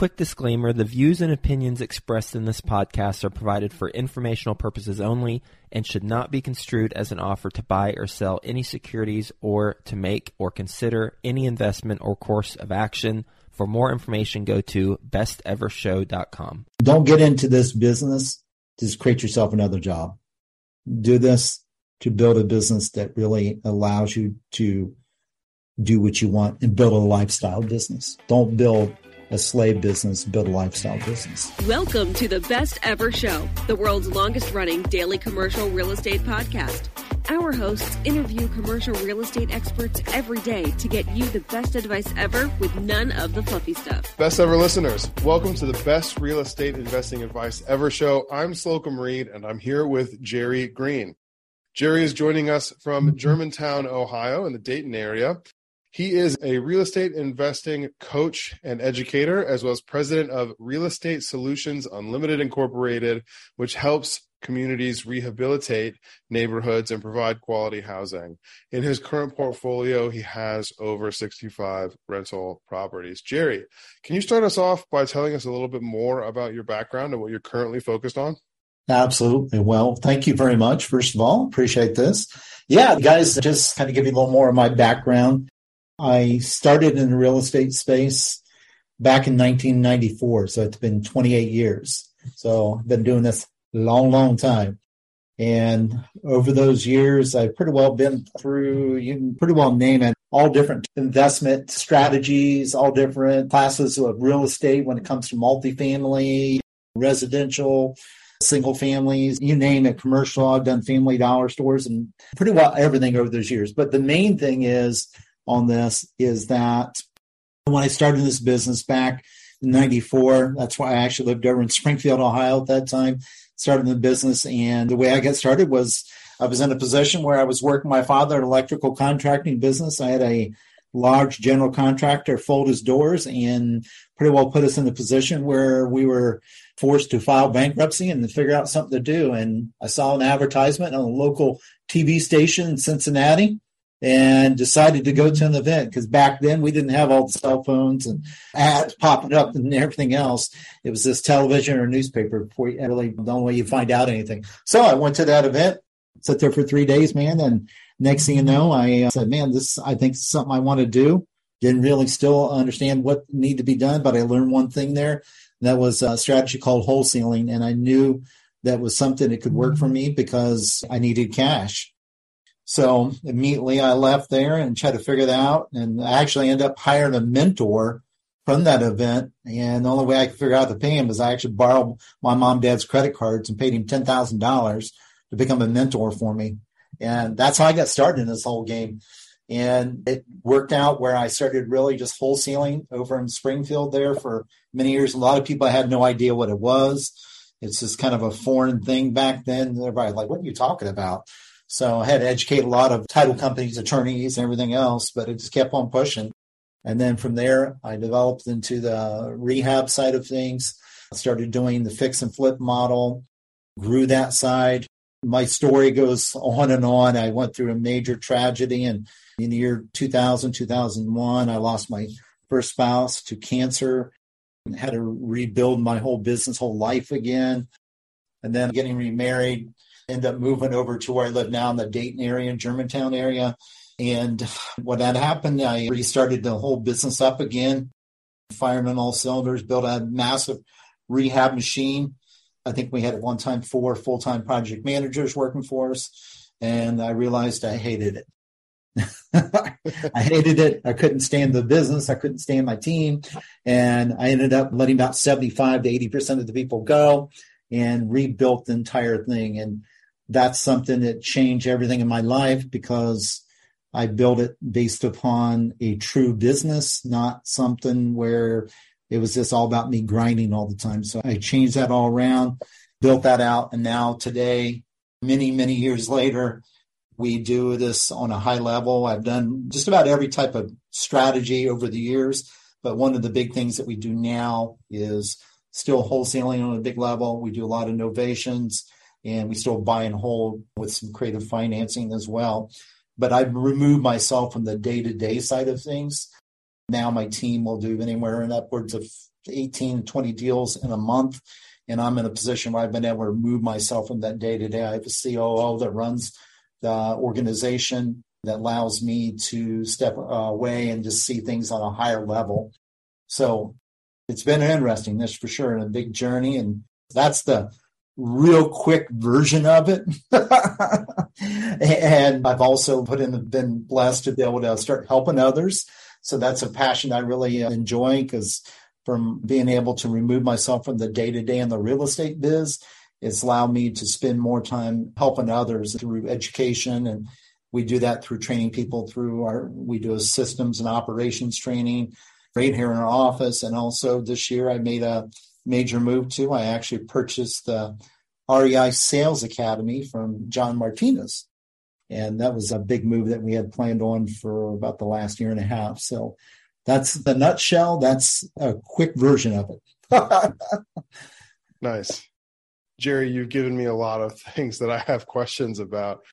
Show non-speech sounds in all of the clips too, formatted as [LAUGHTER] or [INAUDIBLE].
Quick disclaimer the views and opinions expressed in this podcast are provided for informational purposes only and should not be construed as an offer to buy or sell any securities or to make or consider any investment or course of action. For more information, go to bestevershow.com. Don't get into this business to just create yourself another job. Do this to build a business that really allows you to do what you want and build a lifestyle business. Don't build a slave business, build a lifestyle business. Welcome to the Best Ever Show, the world's longest running daily commercial real estate podcast. Our hosts interview commercial real estate experts every day to get you the best advice ever with none of the fluffy stuff. Best ever listeners, welcome to the Best Real Estate Investing Advice Ever Show. I'm Slocomb Reed and I'm here with Jerry Green. Jerry is joining us from Germantown, Ohio, in the Dayton area. He is a real estate investing coach and educator, as well as president of Real Estate Solutions Unlimited Incorporated, which helps communities rehabilitate neighborhoods and provide quality housing. In his current portfolio, he has over 65 rental properties. Jerry, can you start us off by telling us a little bit more about your background and what you're currently focused on? Absolutely. Well, thank you very much. First of all, appreciate this. Yeah, guys, just kind of give you a little more of my background. I started in the real estate space back in 1994. So it's been 28 years. So I've been doing this a long, long time. And over those years, I've pretty well been through, you can pretty well name it, all different investment strategies, all different classes of real estate when it comes to multifamily, residential, single families, you name it, commercial. I've done family dollar stores and pretty well everything over those years. But the main thing is on this is that when I started this business back in 94, that's why I actually lived over in Springfield, Ohio at that time, started the business. And the way I got started was I was in a position where I was working my father an electrical contracting business. I had a large general contractor fold his doors and pretty well put us in a position where we were forced to file bankruptcy and figure out something to do. And I saw an advertisement on a local TV station in Cincinnati and decided to go to an event because back then we didn't have all the cell phones and ads popping up and everything else. It was this television or newspaper before you really the only way you find out anything. So I went to that event, sat there for three days, man, and next thing you know, I uh, said, "Man, this I think is something I want to do." Didn't really still understand what needed to be done, but I learned one thing there. that was a strategy called wholesaling, and I knew that was something that could work for me because I needed cash. So immediately I left there and tried to figure that out. And I actually ended up hiring a mentor from that event. And the only way I could figure out to pay him was I actually borrowed my mom dad's credit cards and paid him $10,000 to become a mentor for me. And that's how I got started in this whole game. And it worked out where I started really just wholesaling over in Springfield there for many years. A lot of people had no idea what it was. It's just kind of a foreign thing back then. Everybody like, what are you talking about? So I had to educate a lot of title companies, attorneys, and everything else, but it just kept on pushing. And then from there, I developed into the rehab side of things. I started doing the fix and flip model, grew that side. My story goes on and on. I went through a major tragedy and in the year 2000, 2001, I lost my first spouse to cancer and had to rebuild my whole business, whole life again. And then getting remarried, end up moving over to where I live now in the Dayton area, Germantown area. And when that happened, I restarted the whole business up again, firing on all cylinders, built a massive rehab machine. I think we had at one time four full time project managers working for us. And I realized I hated it. [LAUGHS] I hated it. I couldn't stand the business. I couldn't stand my team. And I ended up letting about 75 to 80% of the people go and rebuilt the entire thing. And that's something that changed everything in my life because I built it based upon a true business, not something where it was just all about me grinding all the time. So I changed that all around, built that out. And now today, many, many years later, we do this on a high level. I've done just about every type of strategy over the years, but one of the big things that we do now is still wholesaling on a big level. We do a lot of novations and we still buy and hold with some creative financing as well. But I've removed myself from the day to day side of things. Now my team will do anywhere in upwards of 18, 20 deals in a month. And I'm in a position where I've been able to remove myself from that day to day. I have a COO that runs the organization that allows me to step uh, away and just see things on a higher level. So it's been interesting, that's for sure, and a big journey. And that's the real quick version of it. [LAUGHS] and I've also put in, been blessed to be able to start helping others. So that's a passion I really uh, enjoy because from being able to remove myself from the day to day in the real estate biz it's allowed me to spend more time helping others through education. And we do that through training people through our, we do a systems and operations training right here in our office. And also this year I made a major move too. I actually purchased the REI Sales Academy from John Martinez. And that was a big move that we had planned on for about the last year and a half. So that's the nutshell. That's a quick version of it. [LAUGHS] nice. Jerry, you've given me a lot of things that I have questions about.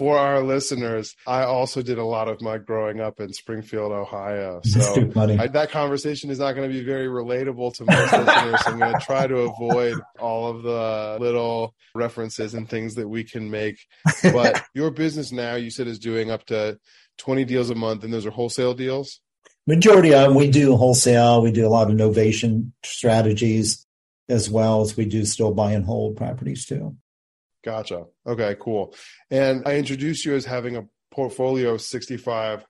For our listeners, I also did a lot of my growing up in Springfield, Ohio. [LAUGHS] So I, that conversation is not going to be very relatable to most listeners. I'm going to try to avoid all of the little references and things that we can make. But [LAUGHS] your business now, you said, is doing up to 20 deals a month, and those are wholesale deals? Majority of them, we do wholesale. We do a lot of novation strategies as well as we do still buy and hold properties too. Gotcha. Okay, cool. And I introduced you as having a portfolio of 65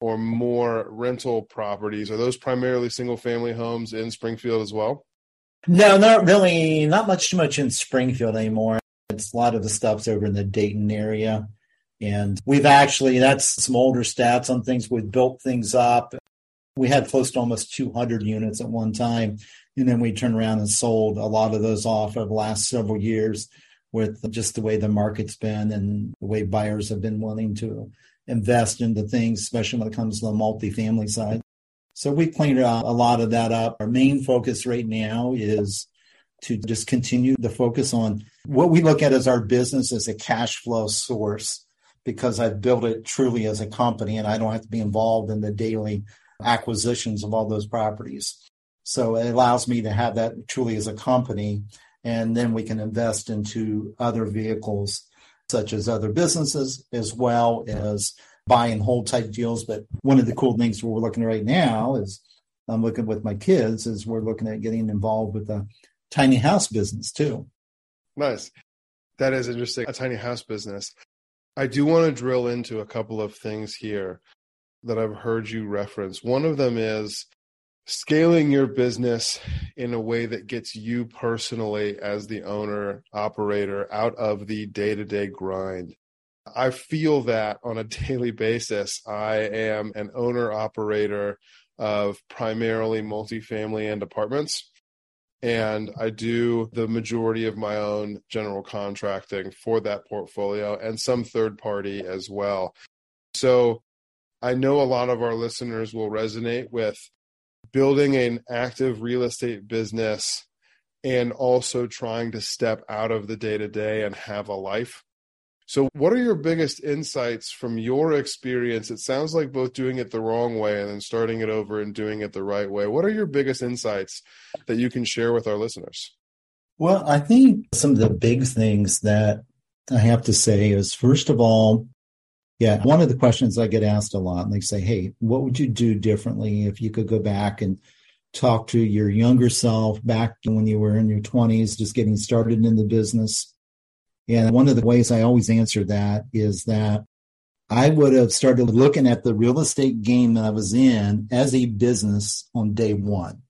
or more rental properties. Are those primarily single family homes in Springfield as well? No, not really. Not much too much in Springfield anymore. It's a lot of the stuff's over in the Dayton area. And we've actually, that's some older stats on things. We've built things up. We had close to almost 200 units at one time. And then we turned around and sold a lot of those off over the last several years with just the way the market's been and the way buyers have been wanting to invest into things, especially when it comes to the multifamily side. So we cleaned uh, a lot of that up. Our main focus right now is to just continue to focus on what we look at as our business as a cash flow source because I've built it truly as a company and I don't have to be involved in the daily acquisitions of all those properties. So it allows me to have that truly as a company. And then we can invest into other vehicles, such as other businesses, as well as buy and hold type deals. But one of the cool things we're looking at right now is I'm looking with my kids is we're looking at getting involved with the tiny house business too. Nice. That is interesting. A tiny house business. I do want to drill into a couple of things here that I've heard you reference. One of them is scaling your business in a way that gets you personally as the owner operator out of the day-to-day grind. I feel that on a [LAUGHS] daily basis. I am an owner operator of primarily multifamily and apartments and I do the majority of my own general contracting for that portfolio and some third party as well. So I know a lot of our listeners will resonate with building an active real estate business and also trying to step out of the day to day and have a life. So, what are your biggest insights from your experience? It sounds like both doing it the wrong way and then starting it over and doing it the right way. What are your biggest insights that you can share with our listeners? Well, I think some of the big things that I have to say is first of all, yeah, one of the questions I get asked a lot, and they say, Hey, what would you do differently if you could go back and talk to your younger self back when you were in your 20s, just getting started in the business? And one of the ways I always answer that is that I would have started looking at the real estate game that I was in as a business on day one.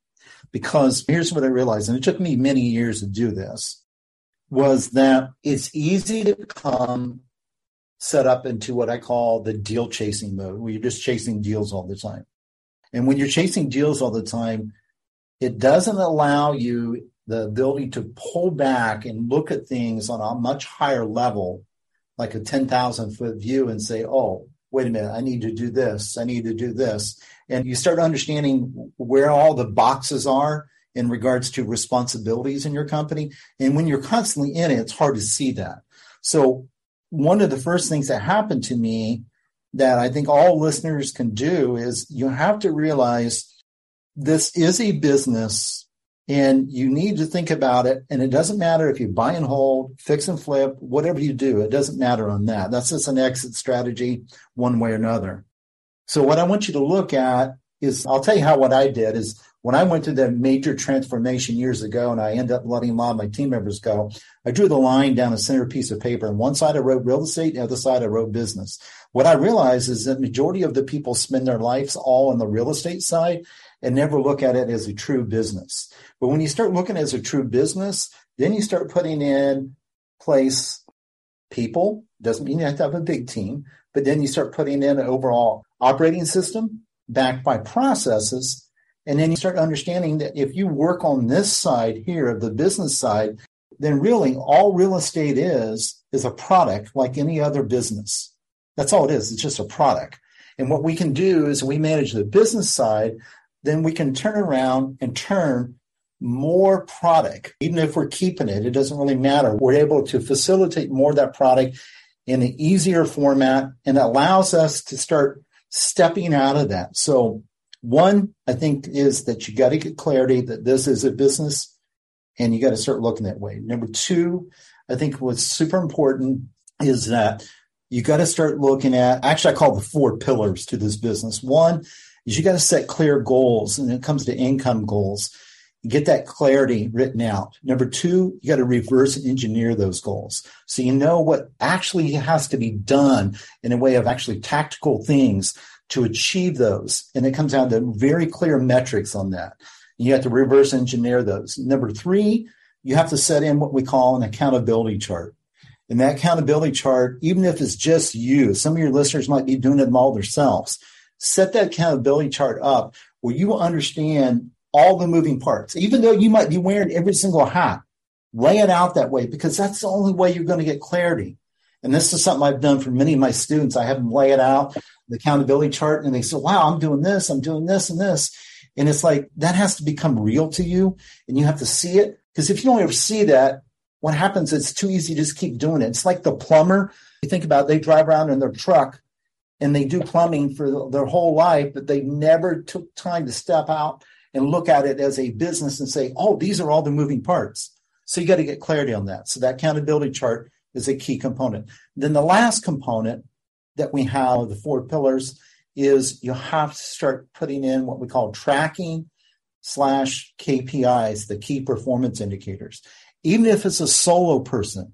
Because here's what I realized, and it took me many years to do this, was that it's easy to become set up into what I call the deal chasing mode, where you're just chasing deals all the time. And when you're chasing deals all the time, it doesn't allow you the ability to pull back and look at things on a much higher level, like a 10,000 foot view and say, oh, wait a minute, I need to do this. I need to do this. And you start understanding where all the boxes are in regards to responsibilities in your company. And when you're constantly in it, it's hard to see that. So one of the first things that happened to me that I think all listeners can do is you have to realize this is a business and you need to think about it. And it doesn't matter if you buy and hold, fix and flip, whatever you do, it doesn't matter on that. That's just an exit strategy one way or another. So what I want you to look at is I'll tell you how what I did is when I went through the major transformation years ago and I ended up letting a lot of my team members go, I drew the line down a center piece of paper. And one side I wrote real estate, the other side I wrote business. What I realized is that majority of the people spend their lives all on the real estate side and never look at it as a true business. But when you start looking as a true business, then you start putting in place people. Doesn't mean you have to have a big team, but then you start putting in an overall operating system backed by processes. And then you start understanding that if you work on this side here of the business side, then really all real estate is is a product like any other business. That's all it is. It's just a product. And what we can do is we manage the business side, then we can turn around and turn more product. Even if we're keeping it, it doesn't really matter. We're able to facilitate more of that product in an easier format and allows us to start stepping out of that. So one, I think, is that you got to get clarity that this is a business and you got to start looking that way. Number two, I think what's super important is that you got to start looking at, actually, I call the four pillars to this business. One is you got to set clear goals and it comes to income goals get that clarity written out. Number two, you got to reverse engineer those goals. So you know what actually has to be done in a way of actually tactical things to achieve those. And it comes down to very clear metrics on that. You have to reverse engineer those. Number three, you have to set in what we call an accountability chart. And that accountability chart, even if it's just you, some of your listeners might be doing it all themselves. Set that accountability chart up where you understand all the moving parts, even though you might be wearing every single hat, lay it out that way because that's the only way you're going to get clarity. And this is something I've done for many of my students. I have them lay it out, the accountability chart, and they say, wow, I'm doing this, I'm doing this and this. And it's like that has to become real to you and you have to see it. Because if you don't ever see that, what happens, is it's too easy to just keep doing it. It's like the plumber. You think about it, they drive around in their truck and they do plumbing for their whole life, but they never took time to step out and look at it as a business and say, oh, these are all the moving parts. So you got to get clarity on that. So that accountability chart is a key component. Then the last component that we have, the four pillars, is you have to start putting in what we call tracking slash KPIs, the key performance indicators. Even if it's a solo person,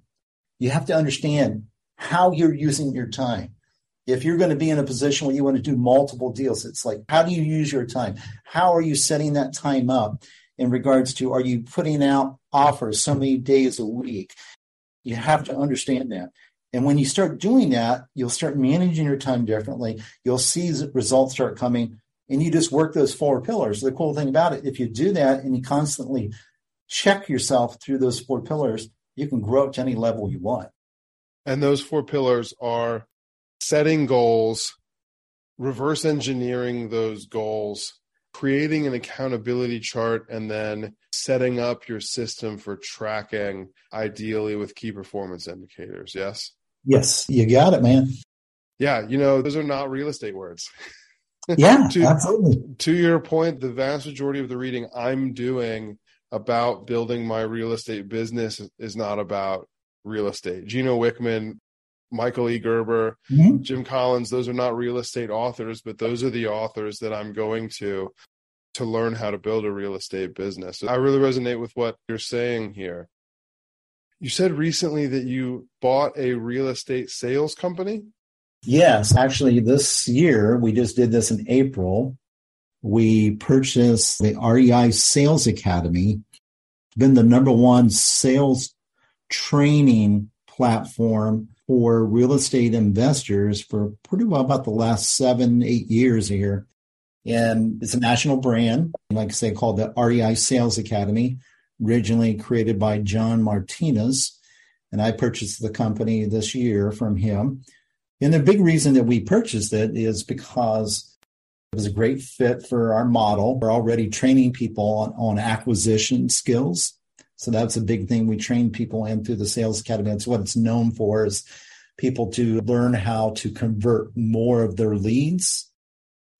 you have to understand how you're using your time. If you're going to be in a position where you want to do multiple deals, it's like, how do you use your time? How are you setting that time up in regards to, are you putting out offers so many days a week? You have to understand that. And when you start doing that, you'll start managing your time differently. You'll see results start coming and you just work those four pillars. The cool thing about it, if you do that and you constantly check yourself through those four pillars, you can grow to any level you want. And those four pillars are setting goals, reverse engineering those goals, creating an accountability chart, and then setting up your system for tracking, ideally with key performance indicators. Yes? Yes, you got it, man. Yeah, you know, those are not real estate words. [LAUGHS] Yeah, to, absolutely. To your point, the vast majority of the reading I'm doing about building my real estate business is not about real estate. Gino Wickman, Michael E. Gerber, mm-hmm. Jim Collins, those are not real estate authors, but those are the authors that I'm going to to learn how to build a real estate business. I really resonate with what you're saying here. You said recently that you bought a real estate sales company? Yes, actually, this year, we just did this in April. We purchased the REI Sales Academy, been the number one sales training platform for real estate investors for pretty well about the last seven, eight years here. And it's a national brand, like I say, called the REI Sales Academy, originally created by John Martinez. And I purchased the company this year from him. And the big reason that we purchased it is because it was a great fit for our model. We're already training people on, on acquisition skills. So that's a big thing. We train people in through the sales academy. That's what it's known for is people to learn how to convert more of their leads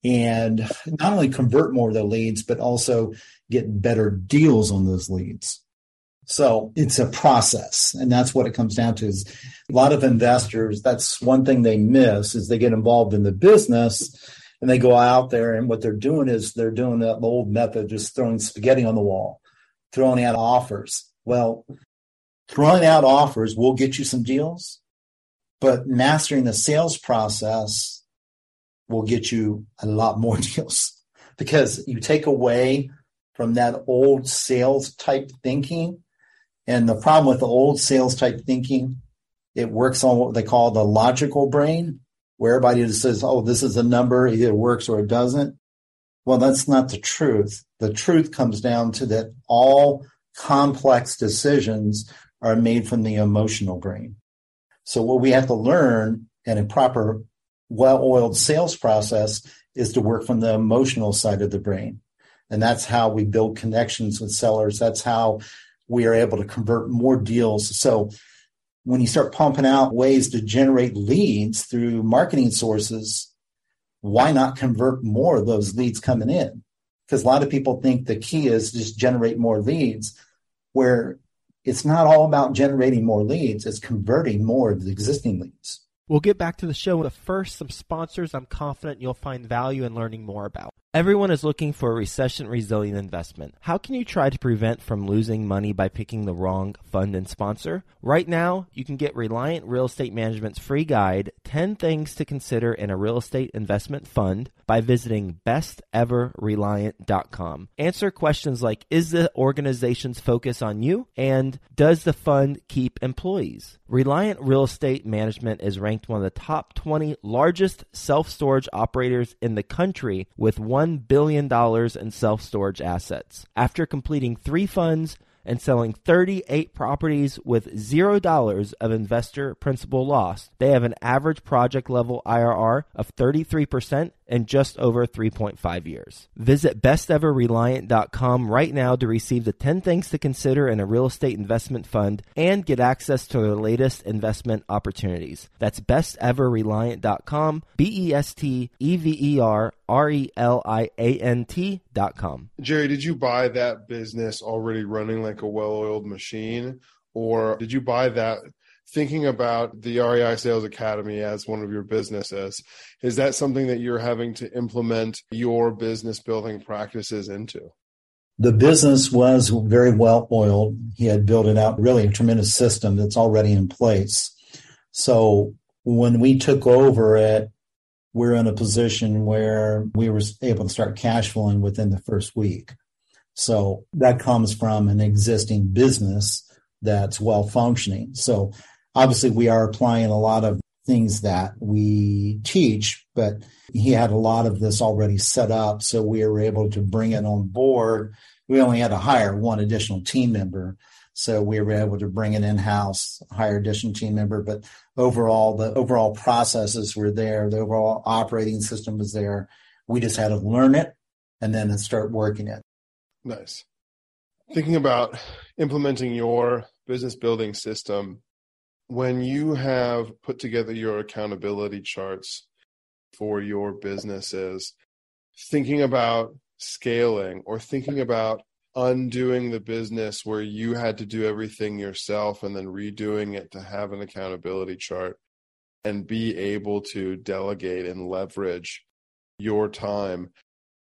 and not only convert more of their leads, but also get better deals on those leads. So it's a process. And that's what it comes down to is a lot of investors, that's one thing they miss is they get involved in the business and they go out there and what they're doing is they're doing that old method, just throwing spaghetti on the wall, throwing out offers. Well, throwing out offers will get you some deals, but mastering the sales process will get you a lot more [LAUGHS] deals because you take away from that old sales type thinking and the problem with the old sales type thinking, it works on what they call the logical brain, where everybody just says, oh, this is a number, either it works or it doesn't. Well, that's not the truth. The truth comes down to that all complex decisions are made from the emotional brain. So what we have to learn in a proper well-oiled sales process is to work from the emotional side of the brain. And that's how we build connections with sellers. That's how we are able to convert more deals. So when you start pumping out ways to generate leads through marketing sources, why not convert more of those leads coming in? Because a lot of people think the key is just generate more leads, where it's not all about generating more leads, it's converting more of the existing leads. We'll get back to the show, but first, some sponsors I'm confident you'll find value in learning more about. Everyone is looking for a recession resilient investment. How can you try to prevent from losing money by picking the wrong fund and sponsor? Right now, you can get Reliant Real Estate Management's free guide, 10 Things to Consider in a Real Estate Investment Fund, by visiting besteverreliant.com. Answer questions like Is the organization's focus on you? And Does the fund keep employees? Reliant Real Estate Management is ranked one of the top 20 largest self storage operators in the country with one $1 billion in self storage assets. After completing three funds and selling 38 properties with $0 of investor principal loss, they have an average project level IRR of 33% in just over 3.5 years. Visit besteverreliant.com right now to receive the 10 things to consider in a real estate investment fund and get access to their latest investment opportunities. That's besteverreliant.com, B E S T E V E R R E L I A N T.com. Jerry, did you buy that business already running like a well oiled machine? Or did you buy that thinking about the REI Sales Academy as one of your businesses, is that something that you're having to implement your business building practices into? The business was very well oiled. He had built it out really a tremendous system that's already in place. So when we took over it, we're in a position where we were able to start cash flowing within the first week. So that comes from an existing business that's well functioning. So obviously we are applying a lot of things that we teach, but he had a lot of this already set up. So we were able to bring it on board. We only had to hire one additional team member. So we were able to bring it in house, hire additional team member, but overall, the overall processes were there. The overall operating system was there. We just had to learn it and then start working it. Nice. Thinking about implementing your business building system, when you have put together your accountability charts for your businesses, thinking about scaling or thinking about undoing the business where you had to do everything yourself and then redoing it to have an accountability chart and be able to delegate and leverage your time.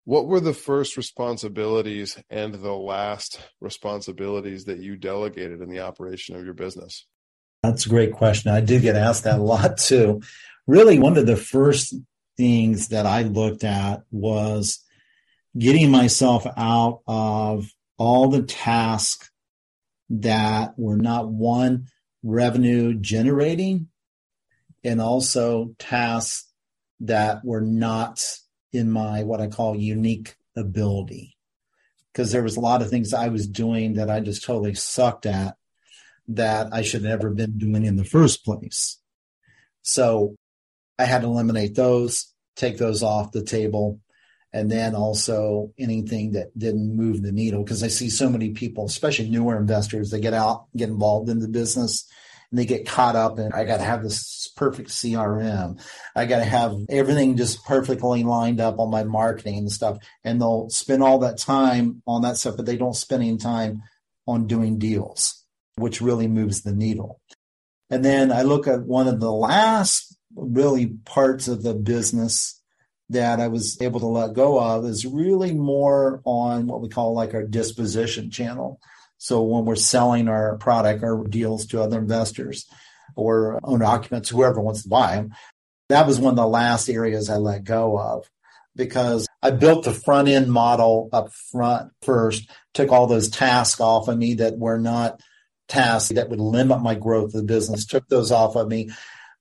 What were the first responsibilities and the last responsibilities that you delegated in the operation of your business? That's a great question. I do get asked that a lot too. Really, one of the first things that I looked at was getting myself out of all the tasks that were not one revenue generating and also tasks that were not in my what I call unique ability. Because there was a lot of things I was doing that I just totally sucked at that I should have never been doing in the first place. So I had to eliminate those, take those off the table, and then also anything that didn't move the needle because I see so many people, especially newer investors, they get out, get involved in the business, and they get caught up in I got to have this perfect CRM. I got to have everything just perfectly lined up on my marketing and stuff, and they'll spend all that time on that stuff, but they don't spend any time on doing deals, which really moves the needle. And then I look at one of the last really parts of the business that I was able to let go of is really more on what we call like our disposition channel. So when we're selling our product or deals to other investors or owner occupants, whoever wants to buy them, that was one of the last areas I let go of because I built the front end model up front first, took all those tasks off of me that were not tasks that would limit my growth of the business, took those off of me,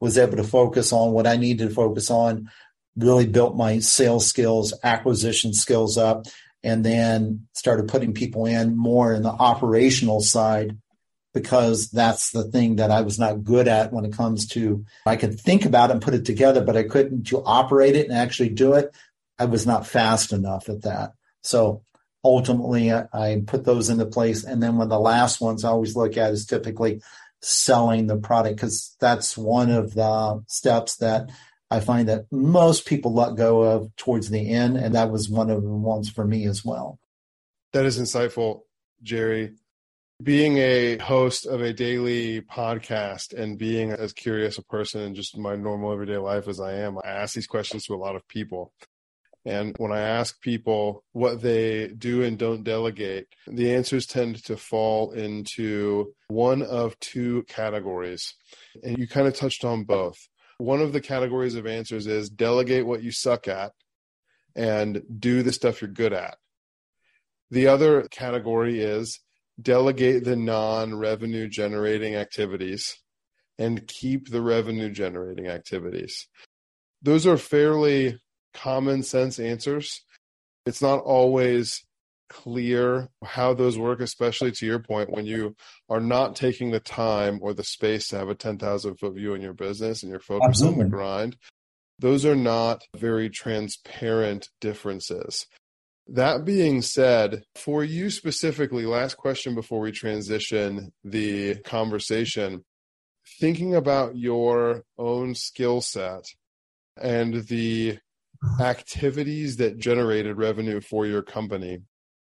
was able to focus on what I needed to focus on, really built my sales skills, acquisition skills up, and then started putting people in more in the operational side because that's the thing that I was not good at when it comes to I could think about it and put it together, but I couldn't to operate it and actually do it. I was not fast enough at that. So ultimately I, I put those into place. And then one of the last ones I always look at is typically selling the product because that's one of the steps that I find that most people let go of towards the end, and that was one of the ones for me as well. That is insightful, Jerry. Being a host of a daily podcast and being as curious a person in just my normal everyday life as I am, I ask these questions to a lot of people. And when I ask people what they do and don't delegate, the answers tend to fall into one of two categories. And you kind of touched on both. One of the categories of answers is delegate what you suck at and do the stuff you're good at. The other category is delegate the non revenue generating activities and keep the revenue generating activities. Those are fairly common sense answers. It's not always clear how those work, especially to your point, when you are not taking the time or the space to have a 10,000 foot view in your business and you're focused Absolutely. on the grind. Those are not very transparent differences. That being said, for you specifically, last question before we transition the conversation, thinking about your own skill set and the activities that generated revenue for your company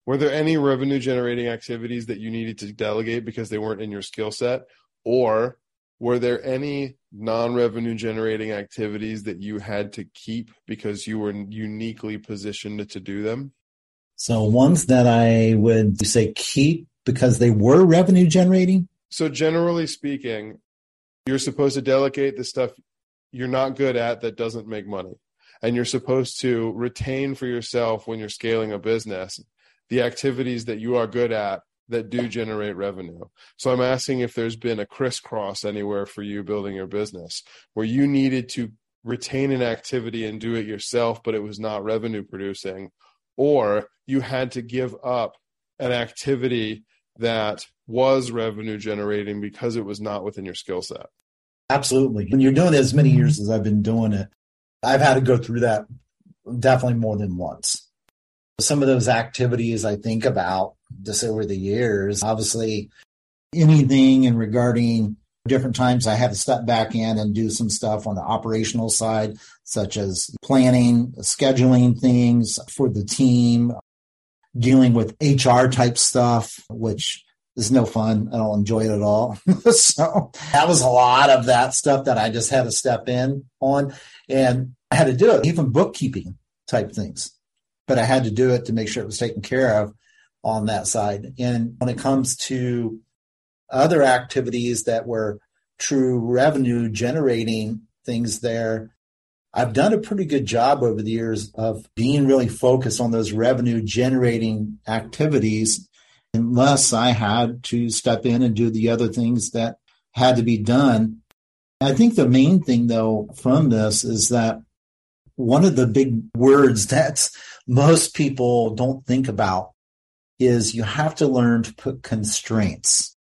were there any revenue generating activities that you needed to delegate because they weren't in your skill set? Or were there any non revenue generating activities that you had to keep because you were uniquely positioned to do them? So ones that I would say keep because they were revenue generating. So generally speaking, you're supposed to delegate the stuff you're not good at that doesn't make money. And you're supposed to retain for yourself when you're scaling a business the activities that you are good at that do generate revenue. So I'm asking if there's been a crisscross anywhere for you building your business where you needed to retain an activity and do it yourself, but it was not revenue producing, or you had to give up an activity that was revenue generating because it was not within your skill set. Absolutely. When you're doing it as many years as I've been doing it, I've had to go through that definitely more than once. Some of those activities I think about just over the years, obviously anything in regarding different times I had to step back in and do some stuff on the operational side, such as planning, scheduling things for the team, dealing with HR type stuff, which is no fun. I don't enjoy it at all. [LAUGHS] so that was a lot of that stuff that I just had to step in on and I had to do it, even bookkeeping type things. But I had to do it to make sure it was taken care of on that side. And when it comes to other activities that were true revenue generating things there, I've done a pretty good job over the years of being really focused on those revenue generating activities, unless I had to step in and do the other things that had to be done. I think the main thing, though, from this is that one of the big words that most people don't think about is you have to learn to put constraints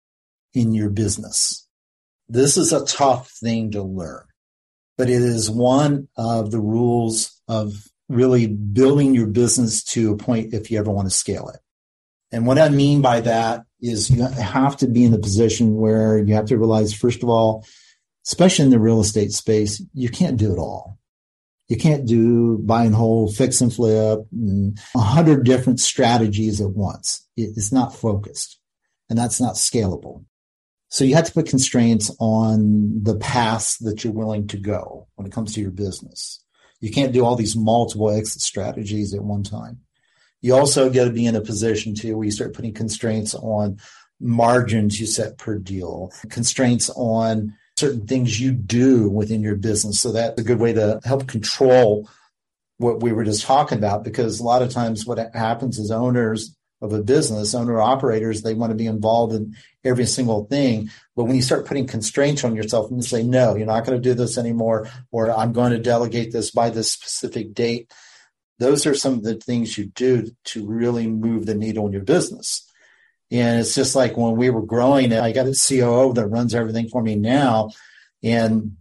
in your business. This is a tough thing to learn, but it is one of the rules of really building your business to a point if you ever want to scale it. And what I mean by that is you have to be in a position where you have to realize, first of all, especially in the real estate space, you can't do it all. You can't do buy and hold, fix and flip, a hundred different strategies at once. It's not focused and that's not scalable. So you have to put constraints on the paths that you're willing to go when it comes to your business. You can't do all these multiple exit strategies at one time. You also got to be in a position too where you start putting constraints on margins you set per deal, constraints on certain things you do within your business. So that's a good way to help control what we were just talking about because a lot of times what happens is owners of a business, owner operators, they want to be involved in every single thing. But when you start putting constraints on yourself and you say, no, you're not going to do this anymore, or I'm going to delegate this by this specific date, those are some of the things you do to really move the needle in your business. And it's just like when we were growing, it, I got a COO that runs everything for me now. And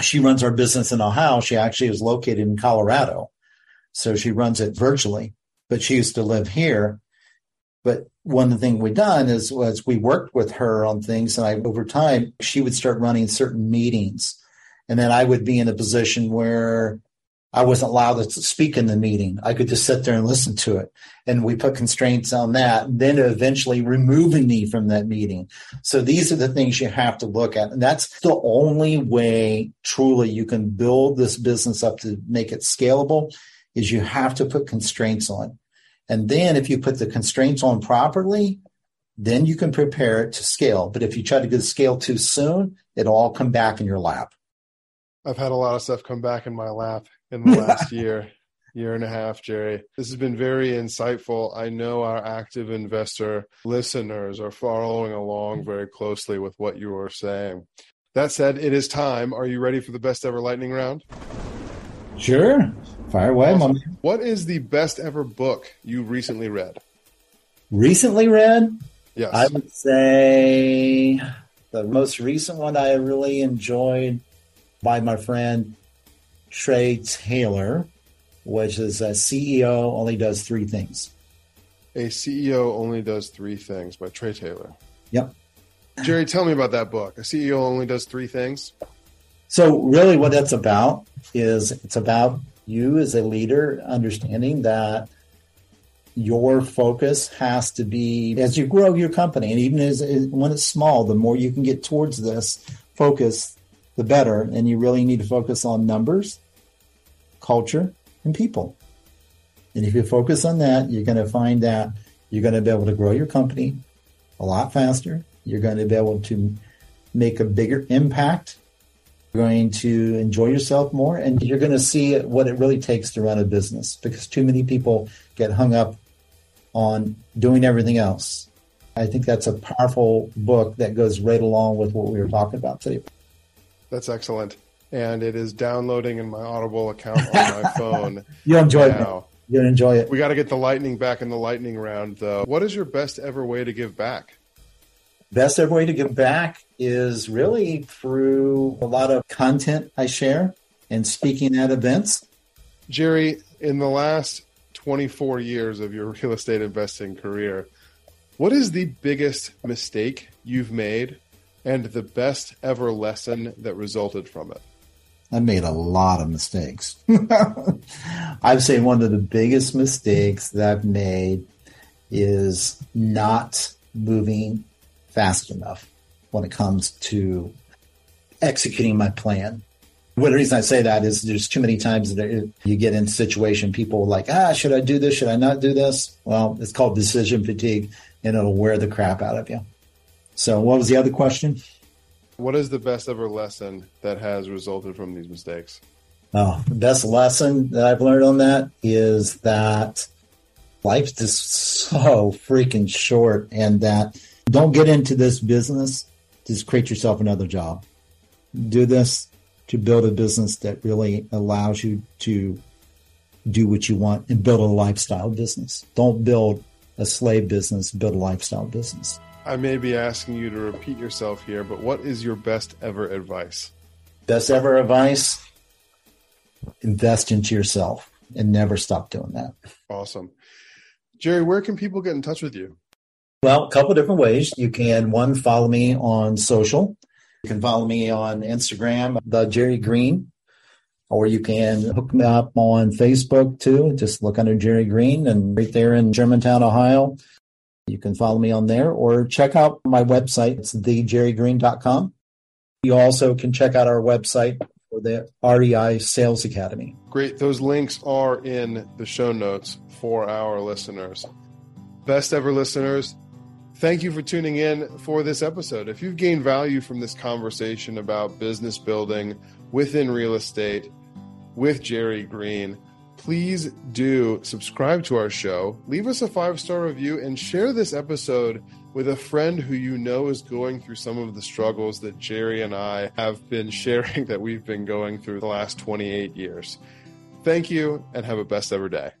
she runs our business in Ohio. She actually is located in Colorado. So she runs it virtually, but she used to live here. But one things we done is was we worked with her on things and I over time she would start running certain meetings. And then I would be in a position where I wasn't allowed to speak in the meeting. I could just sit there and listen to it. And we put constraints on that, then eventually removing me from that meeting. So these are the things you have to look at. And that's the only way truly you can build this business up to make it scalable is you have to put constraints on. And then if you put the constraints on properly, then you can prepare it to scale. But if you try to get scale too soon, it'll all come back in your lap. I've had a lot of stuff come back in my lap in the last [LAUGHS] year, year and a half, Jerry. This has been very insightful. I know our active investor listeners are following along mm. very closely with what you are saying. That said, it is time. Are you ready for the best ever lightning round? Sure. Fire away, awesome. Mom. What is the best ever book you recently read? Recently read? Yes. I would say the most recent one I really enjoyed by my friend Trey Taylor, which is a CEO only does three things. A CEO only does three things by Trey Taylor. Yep. Jerry, tell me about that book. A CEO only does three things. So, really, what that's about is it's about you as a leader understanding that your focus has to be as you grow your company, and even as when it's small, the more you can get towards this focus, the better. And you really need to focus on numbers, culture, and people. And if you focus on that, you're going to find that you're going to be able to grow your company a lot faster. You're going to be able to make a bigger impact. You're going to enjoy yourself more, and you're going to see what it really takes to run a business because too many people get hung up on doing everything else. I think that's a powerful book that goes right along with what we were talking about today. That's excellent. And it is downloading in my Audible account on my [LAUGHS] phone. You'll enjoy now. it. You'll enjoy it. We got to get the lightning back in the lightning round, though. What is your best ever way to give back? Best ever way to give back is really through a lot of content I share and speaking at events. Jerry, in the last 24 years of your [LAUGHS] real estate investing career, what is the biggest mistake you've made and the best ever lesson that resulted from it? I made a lot of mistakes. [LAUGHS] I'd say one of the biggest mistakes that I've made is not moving fast enough when it comes to executing my plan. Well, the reason I say that is there's too many times that you get in a situation, people like, ah, should I do this? Should I not do this? Well, it's called decision fatigue and it'll wear the crap out of you. So what was the other question? What is the best ever lesson that has resulted from these mistakes? Oh, the best lesson that I've learned on that is that life's just so freaking short and that don't get into this business. Just create yourself another job. Do this to build a business that really allows you to do what you want and build a lifestyle business. Don't build a slave business, build a lifestyle business. I may be asking you to repeat yourself here, but what is your best ever advice? Best ever advice invest into yourself and never stop doing that. Awesome. Jerry, where can people get in touch with you? Well, a couple different ways. You can one follow me on social. You can follow me on Instagram, the Jerry Green, or you can hook me up on Facebook too. Just look under Jerry Green and right there in Germantown, Ohio. You can follow me on there or check out my website. It's thejerrygreen.com. You also can check out our website for the REI Sales Academy. Great. Those links are in the show notes for our listeners. Best ever listeners, Thank you for tuning in for this episode. If you've gained value from this conversation about business building within real estate with Jerry Green, please do subscribe to our show, leave us a five star review, and share this episode with a friend who you know is going through some of the struggles that Jerry and I have been [LAUGHS] sharing that we've been going through the last 28 years. Thank you and have a best ever day.